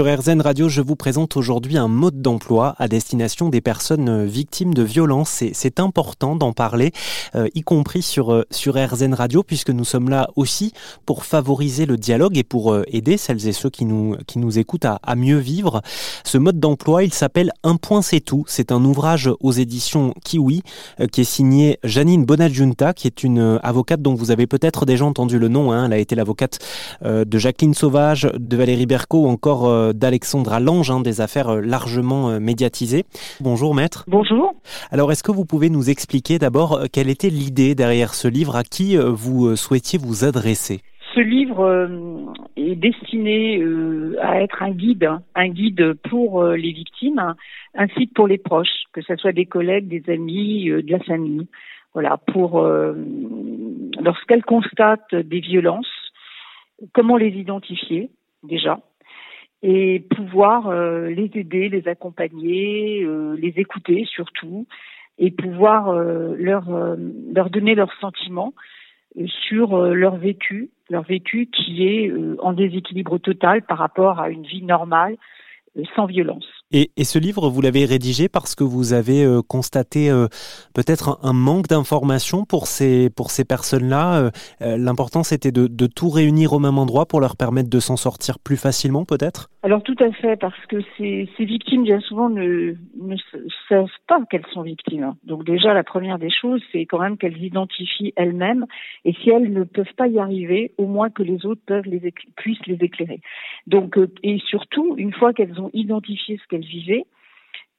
Sur RZN Radio, je vous présente aujourd'hui un mode d'emploi à destination des personnes victimes de violences. C'est important d'en parler, euh, y compris sur, euh, sur RZN Radio, puisque nous sommes là aussi pour favoriser le dialogue et pour euh, aider celles et ceux qui nous, qui nous écoutent à, mieux vivre. Ce mode d'emploi, il s'appelle Un point c'est tout. C'est un ouvrage aux éditions Kiwi qui est signé Janine Bonadjunta, qui est une avocate dont vous avez peut-être déjà entendu le nom. Hein. Elle a été l'avocate de Jacqueline Sauvage, de Valérie Berco encore euh, d'Alexandra Lange, hein, des affaires euh, largement euh, médiatisées. Bonjour maître. Bonjour. Alors est-ce que vous pouvez nous expliquer d'abord quelle était l'idée derrière ce livre, à qui vous souhaitiez vous adresser? Ce livre est destiné à être un guide, un guide pour les victimes, ainsi que pour les proches, que ce soit des collègues, des amis, de la famille. Voilà, pour lorsqu'elles constatent des violences, comment les identifier déjà, et pouvoir euh, les aider, les accompagner, euh, les écouter surtout, et pouvoir euh, leur, leur donner leurs sentiments sur leur vécu, leur vécu qui est en déséquilibre total par rapport à une vie normale sans violence. Et, ce livre, vous l'avez rédigé parce que vous avez euh, constaté euh, peut-être un, manque d'informations pour ces, pour ces personnes-là. Euh, L'important, c'était de, tout réunir au même endroit pour leur permettre de s'en sortir plus facilement, peut-être? Alors tout à fait, parce que ces, victimes, bien souvent, ne, savent pas qu'elles sont victimes. Donc déjà, la première des choses, c'est quand même qu'elles identifient elles-mêmes. Et si elles ne peuvent pas y arriver, au moins que les autres peuvent les, puissent les éclairer. Donc, et surtout, une fois qu'elles ont identifié ce qu'elles vivait,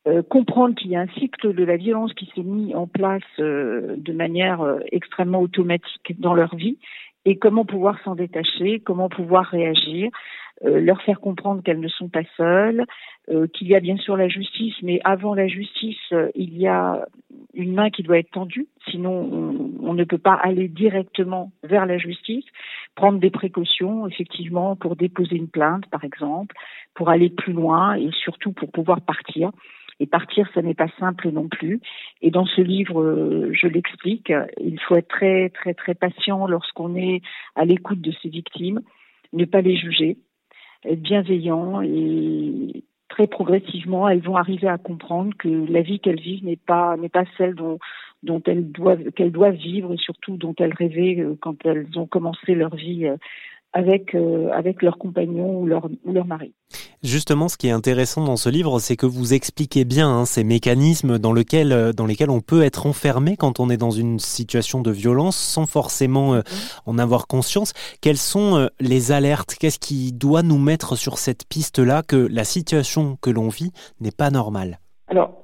euh, comprendre qu'il y a un cycle de la violence qui s'est mis en place euh, de manière euh, extrêmement automatique dans leur vie et comment pouvoir s'en détacher, comment pouvoir réagir, leur faire comprendre qu'elles ne sont pas seules, qu'il y a bien sûr la justice, mais avant la justice, il y a une main qui doit être tendue, sinon on, on, ne peut pas aller directement vers la justice, prendre des précautions effectivement pour déposer une plainte par exemple, pour aller plus loin et surtout pour pouvoir partir. Et partir, ça n'est pas simple non plus. Et dans ce livre, euh, je l'explique, il faut être très, très, très patient lorsqu'on est à l'écoute de ces victimes, ne pas les juger, être bienveillant et très progressivement, elles vont arriver à comprendre que la vie qu'elles vivent n'est pas, n'est pas celle dont, elles doivent, qu'elles doivent vivre et surtout dont elles rêvaient euh, quand elles ont commencé leur vie euh, avec, avec leur compagnon ou leur, ou leur mari. Justement, ce qui est intéressant dans ce livre, c'est que vous expliquez bien hein, ces mécanismes dans, lesquels, euh, dans lesquels on peut être enfermé quand on est dans une situation de violence sans forcément euh, mhm. en avoir conscience. Quelles sont euh, les alertes? Qu'est-ce qui doit nous mettre sur cette piste-là que la situation que l'on vit n'est pas normale? Alors,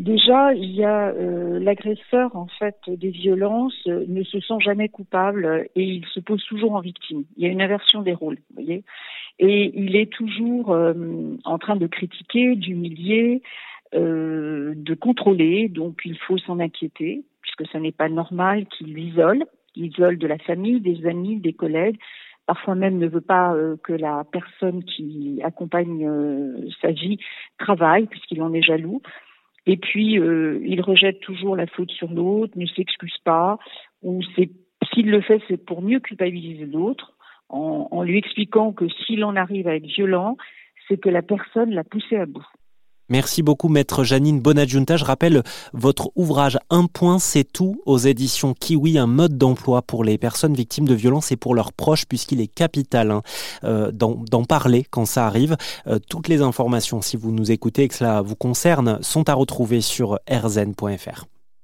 déjà, il y a l'agresseur en fait des violences ne se sent jamais coupable et il se pose toujours en victime. Il y a une inversion des rôles, vous voyez et il est toujours euh, en train de critiquer, d'humilier, euh, de contrôler. Donc il faut s'en inquiéter puisque ce n'est pas normal qu'il isole, il isole de la famille, des amis, des collègues. Parfois même ne veut pas euh, que la personne qui accompagne sa vie travaille puisqu'il en est jaloux. Et puis il rejette toujours la faute sur l'autre, ne s'excuse pas, ou s'il le fait, c'est pour mieux culpabiliser l'autre en, lui expliquant que s'il en arrive à être violent, c'est que la personne l'a poussé à bout. Merci beaucoup, maître Janine Bonadjunta. Je rappelle votre ouvrage Un point, c'est tout aux éditions Kiwi, un mode d'emploi pour les personnes victimes de violences et pour leurs proches, puisqu'il est capital hein, euh, d'en parler quand ça arrive. Euh, toutes les informations, si vous nous écoutez et que cela vous concerne, sont à retrouver sur rzn.fr.